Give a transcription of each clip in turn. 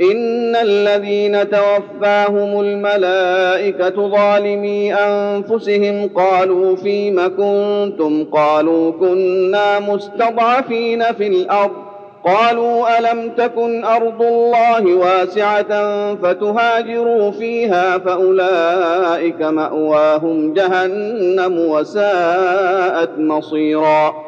ان الذين توفاهم الملائكه ظالمي انفسهم قالوا فيم كنتم قالوا كنا مستضعفين في الأرض قالوا الم تكن ارض الله واسعه فتهاجروا فيها فاولئك ماواهم جهنم وساءت مصيرا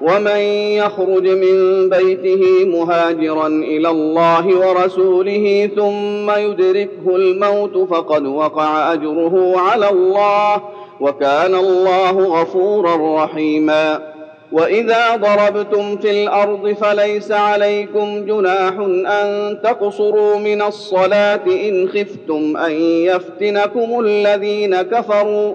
ومن يخرج من بيته مهاجرا إلى الله ورسوله ثم يدركه الموت فقد وقع أجره على الله وكان الله غفورا رحيما. وإذا ضربتم في الأرض فليس عليكم جناح أن تقصروا من الصلاة إن خفتم أن يفتنكم الذين كفروا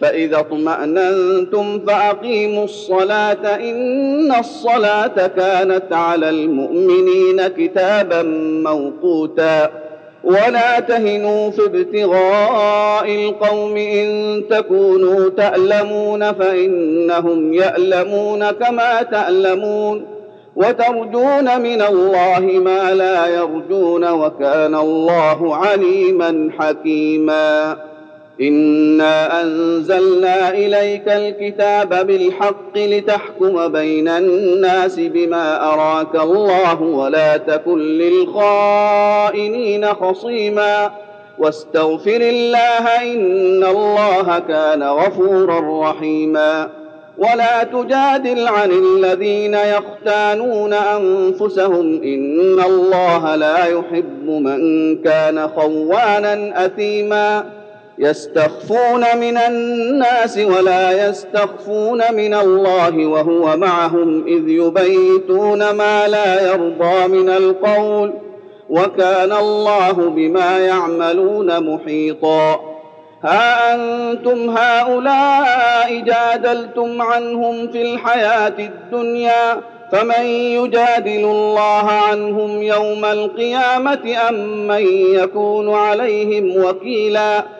فإذا اطمأننتم فأقيموا الصلاة إن الصلاة كانت على المؤمنين كتابا موقوتا. ولا تهنوا في ابتغاء القوم إن تكونوا تألمون فإنهم يألمون كما تألمون. وترجون من الله ما لا يرجون وكان الله عليما حكيما. انا انزلنا اليك الكتاب بالحق لتحكم بين الناس بما اراك الله ولا تكن للخائنين خصيما واستغفر الله ان الله كان غفورا رحيما ولا تجادل عن الذين يختانون انفسهم ان الله لا يحب من كان خوانا اثيما يستخفون من الناس ولا يستخفون من الله وهو معهم إذ يبيتون ما لا يرضى من القول وكان الله بما يعملون محيطا. ها أنتم هؤلاء جادلتم عنهم في الحياة الدنيا فمن يجادل الله عنهم يوم القيامة أم من يكون عليهم وكيلا؟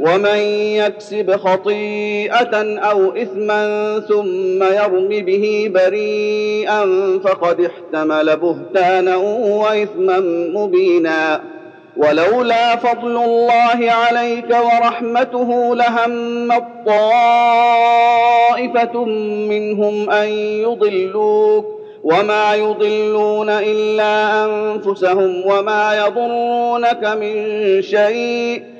ومن يكسب خطيئة أو إثما ثم يرم به بريئا فقد احتمل بهتانا وإثما مبينا. ولولا فضل الله عليك ورحمته لهم طائفه منهم أن يضلوك وما يضلون إلا أنفسهم وما يضرونك من شيء.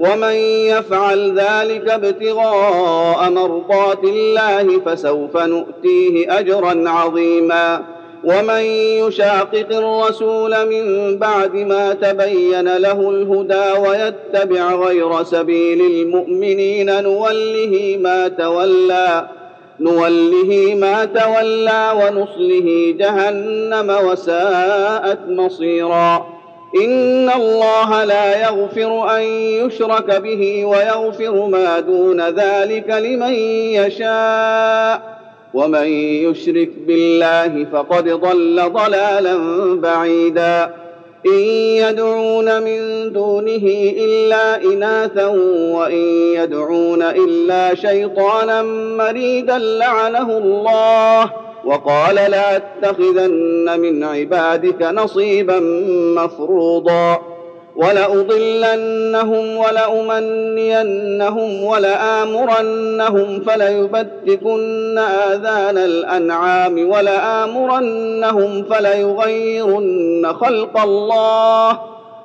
ومن يفعل ذلك ابتغاء مرضات الله فسوف نؤتيه أجرا عظيما. ومن يشاقق الرسول من بعد ما تبين له الهدى ويتبع غير سبيل المؤمنين نوله ما تولى نوله ما تولى ونصله جهنم وساءت مصيرا. ان الله لا يغفر ان يشرك به ويغفر ما دون ذلك لمن يشاء ومن يشرك بالله فقد ضل ضلالا بعيدا ان يدعون من دونه الا اناثا وان يدعون الا شيطانا مريدا لعنه الله وقال لاتخذن من عبادك نصيبا مفروضا ولأضلنهم ولأمنينهم ولآمرنهم فليبتكن آذان الأنعام ولآمرنهم فليغيرن خلق الله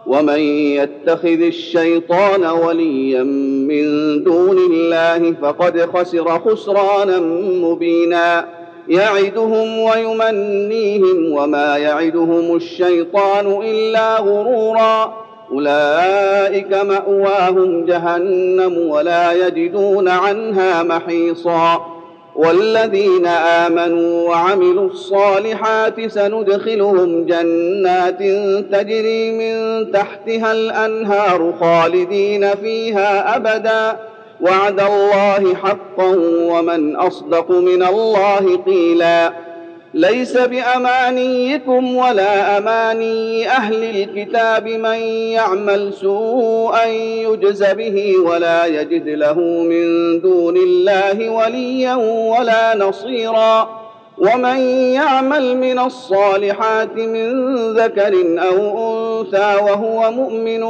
ومن يتخذ الشيطان وليا من دون الله فقد خسر خسرانا مبينا يعدهم ويمنيهم وما يعدهم الشيطان إلا غرورا. أولئك مأواهم جهنم ولا يجدون عنها محيصا. والذين آمنوا وعملوا الصالحات سندخلهم جنات تجري من تحتها الأنهار خالدين فيها أبدا. وعد الله حقا ومن أصدق من الله قيلا. ليس بأمانيكم ولا أماني أهل الكتاب من يعمل سوءا يجز به ولا يجد له من دون الله وليا ولا نصيرا. ومن يعمل من الصالحات من ذكر أو انثى وهو مؤمن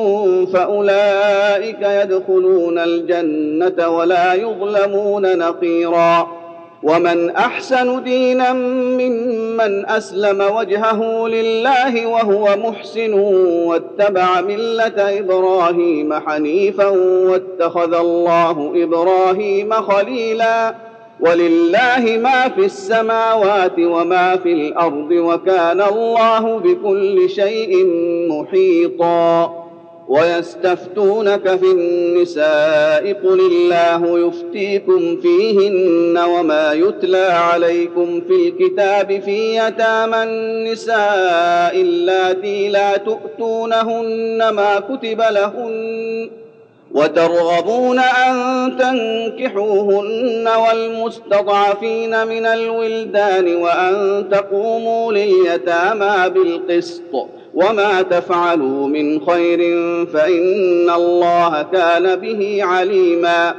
فاولئك يدخلون الجنه ولا يظلمون نقيرا ومن احسن دينا ممن اسلم وجهه لله وهو محسن واتبع مله إبراهيم حنيفا واتخذ الله إبراهيم خليلا ولله ما في السماوات وما في الأرض وكان الله بكل شيء محيطا. ويستفتونك في النساء قل الله يفتيكم فيهن وما يتلى عليكم في الكتاب في يتامى النساء اللاتي لا تؤتونهن ما كتب لهن وترغبون أن تنكحوهن والمستضعفين من الولدان وأن تقوموا لليتامى بالقسط وما تفعلوا من خير فإن الله كان به عليما.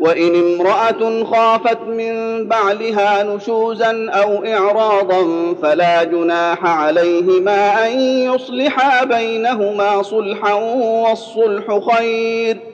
وإن امرأة خافت من بعلها نشوزا أو إعراضا فلا جناح عليهما أن يصلحا بينهما صلحا والصلح خير.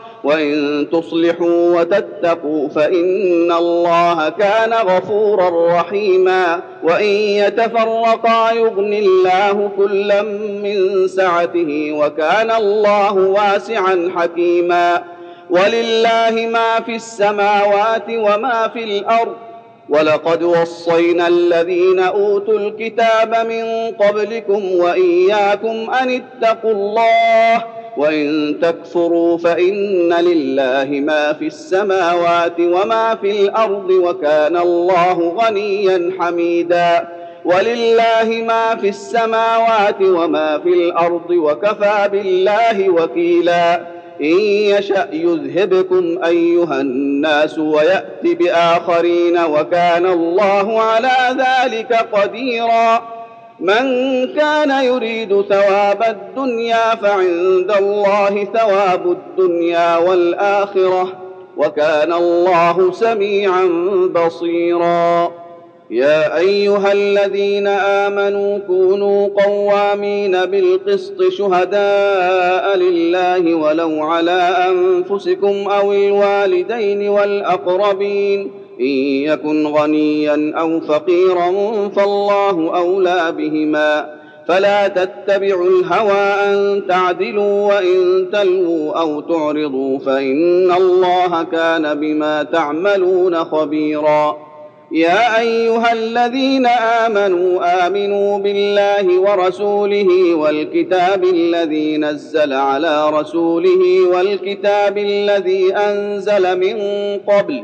وإن تصلحوا وتتقوا فإن الله كان غفورا رحيما وإن يتفرقا يغن الله كلا من سعته وكان الله واسعا حكيما ولله ما في السماوات وما في الأرض ولقد وصينا الذين أوتوا الكتاب من قبلكم وإياكم أن اتقوا الله وإن تكفروا فإن لله ما في السماوات وما في الأرض وكان الله غنيا حميدا. ولله ما في السماوات وما في الأرض وكفى بالله وكيلا. إن يشأ يذهبكم أيها الناس ويات بآخرين وكان الله على ذلك قديرا. من كان يريد ثواب الدنيا فعند الله ثواب الدنيا والآخرة وكان الله سميعا بصيرا. يا أيها الذين آمنوا كونوا قوامين بالقسط شهداء لله ولو على أنفسكم أو الوالدين والأقربين. إن يكن غنيا أو فقيرا فالله أولى بهما. فلا تتبعوا الهوى أن تعدلوا وإن تلووا أو تعرضوا فإن الله كان بما تعملون خبيرا. يا أيها الذين آمنوا آمنوا بالله ورسوله والكتاب الذي نزل على رسوله والكتاب الذي أنزل من قبل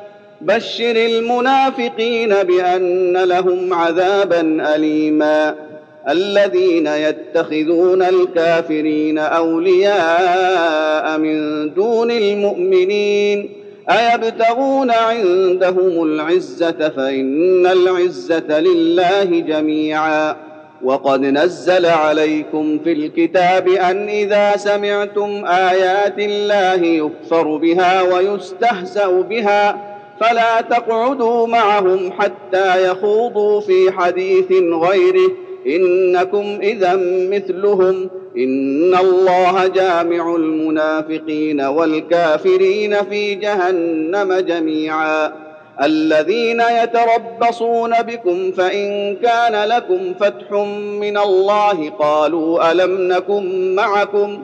بشر المنافقين بأن لهم عذابا اليما. الذين يتخذون الكافرين أولياء من دون المؤمنين. أيبتغون عندهم العزة فإن العزة لله جميعا. وقد نزل عليكم في الكتاب أن إذا سمعتم آيات الله يكفر بها ويستهزأ بها فلا تقعدوا معهم حتى يخوضوا في حديث غيره. إنكم اذا مثلهم. إن الله جامع المنافقين والكافرين في جهنم جميعا. الذين يتربصون بكم فإن كان لكم فتح من الله قالوا ألم نكن معكم؟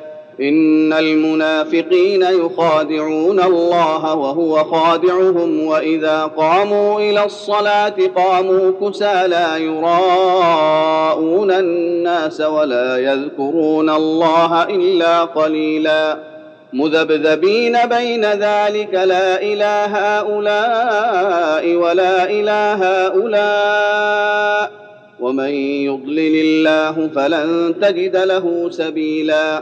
إن المنافقين يخادعون الله وهو خادعهم وإذا قاموا إلى الصلاة قاموا كسى لا يراءون الناس ولا يذكرون الله إلا قليلا. مذبذبين بين ذلك لا إله هؤلاء ولا إله هؤلاء ومن يضلل الله فلن تجد له سبيلا.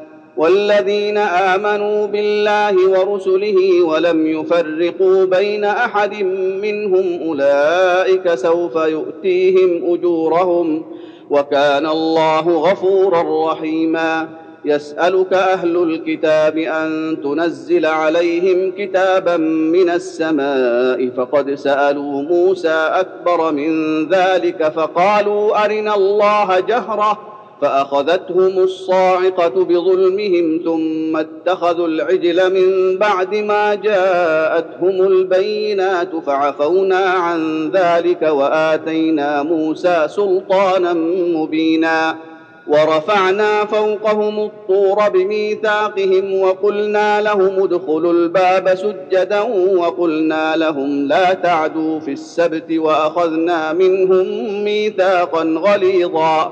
والذين آمنوا بالله ورسله ولم يفرقوا بين أحد منهم أولئك سوف يؤتيهم أجورهم وكان الله غفورا رحيما. يسألك أهل الكتاب أن تنزل عليهم كتابا من السماء فقد سألوا موسى أكبر من ذلك فقالوا أرنا الله جهرة فأخذتهم الصاعقة بظلمهم ثم اتخذوا العجل من بعد ما جاءتهم البينات فعفونا عن ذلك وآتينا موسى سلطانا مبينا ورفعنا فوقهم الطور بميثاقهم وقلنا لهم ادخلوا الباب سجدا وقلنا لهم لا تعدوا في السبت وأخذنا منهم ميثاقا غليظا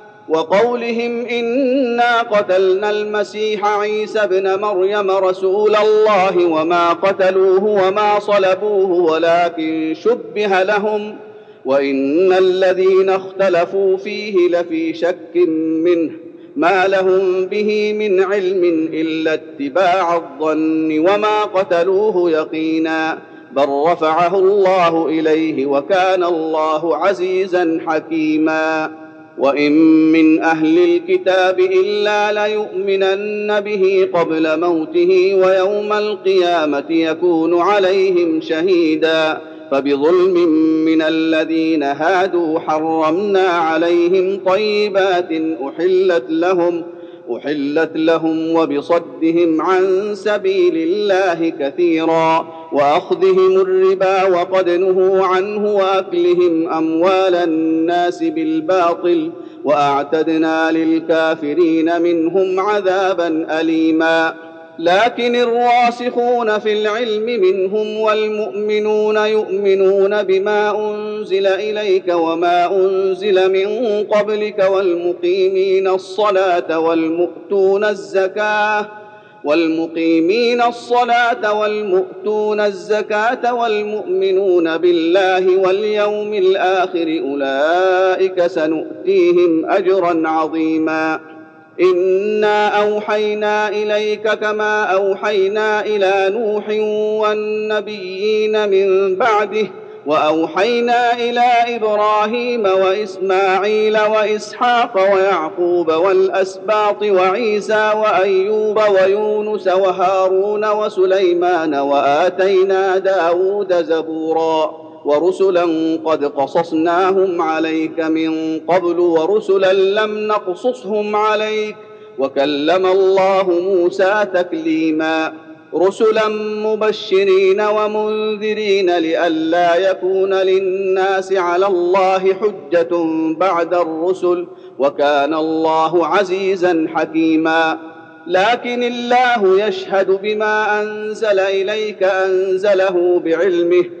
وقولهم إنا قتلنا المسيح عيسى ابن مريم رسول الله وما قتلوه وما صلبوه ولكن شبه لهم وإن الذين اختلفوا فيه لفي شك منه ما لهم به من علم إلا اتباع الظن وما قتلوه يقينا بل رفعه الله إليه وكان الله عزيزا حكيما وان من أهل الكتاب الا ليؤمنن به قبل موته ويوم القيامه يكون عليهم شهيدا فبظلم من الذين هادوا حرمنا عليهم طيبات احلت لهم احلت لهم وبصدهم عن سبيل الله كثيرا واخذهم الربا وقد نهوا عنه واكلهم اموال الناس بالباطل واعتدنا للكافرين منهم عذابا اليما لكن الراسخون في العلم منهم والمؤمنون يؤمنون بما أنزل إليك وما أنزل من قبلك والمقيمين الصلاة والمؤتون الزكاة والمقيمين الصلاة والمؤتون الزكاة والمؤمنون بالله واليوم الآخر أولئك سنؤتيهم أجرا عظيما انا اوحينا اليك كما اوحينا إلى نوح والنبيين من بعده واوحينا إلى إبراهيم واسماعيل واسحاق ويعقوب والاسباط وعيسى وايوب ويونس وهارون وسليمان واتينا داود زبورا ورسلا قد قصصناهم عليك من قبل ورسلا لم نقصصهم عليك. وكلم الله موسى تكليما. رسلا مبشرين ومنذرين لئلا يكون للناس على الله حجة بعد الرسل. وكان الله عزيزا حكيما. لكن الله يشهد بما أنزل إليك أنزله بعلمه.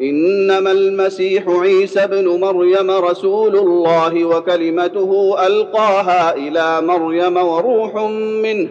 إنما المسيح عيسى ابن مريم رسول الله وكلمته ألقاها إلى مريم وروح منه.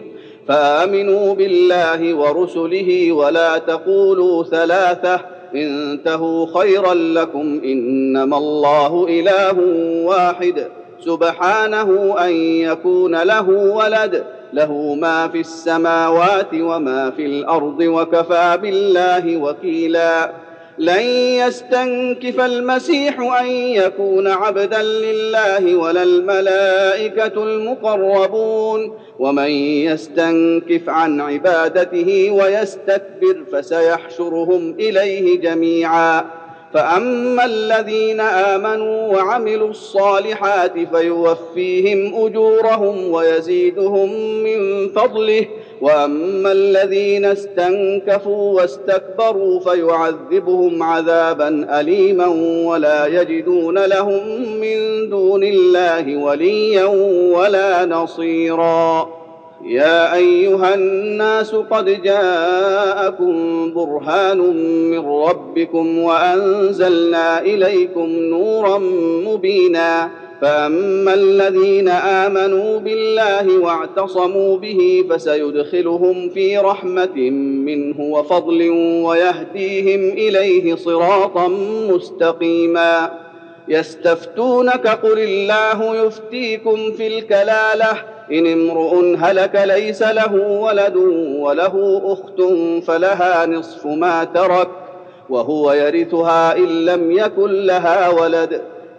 فآمنوا بالله ورسله ولا تقولوا ثلاثة. انتهوا خيرا لكم. إنما الله إله واحد. سبحانه أن يكون له ولد. له ما في السماوات وما في الأرض. وكفى بالله وكيلا. لن يستنكف المسيح أن يكون عبدا لله ولا الملائكة المقربون. ومن يستنكف عن عبادته ويستكبر فسيحشرهم إليه جميعا. فأما الذين آمنوا وعملوا الصالحات فيوفيهم أجورهم ويزيدهم من فضله. وأما الذين استنكفوا واستكبروا فيعذبهم عذابا اليما ولا يجدون لهم من دون الله وليا ولا نصيرا. يا أيها الناس قد جاءكم برهان من ربكم وأنزلنا إليكم نورا مبينا. فأما الذين آمنوا بالله واعتصموا به فسيدخلهم في رحمة منه وفضل ويهديهم إليه صراطا مستقيما. يستفتونك قل الله يفتيكم في الكلالة إن امرؤ هلك ليس له ولد وله أخت فلها نصف ما ترك وهو يرثها إن لم يكن لها ولد.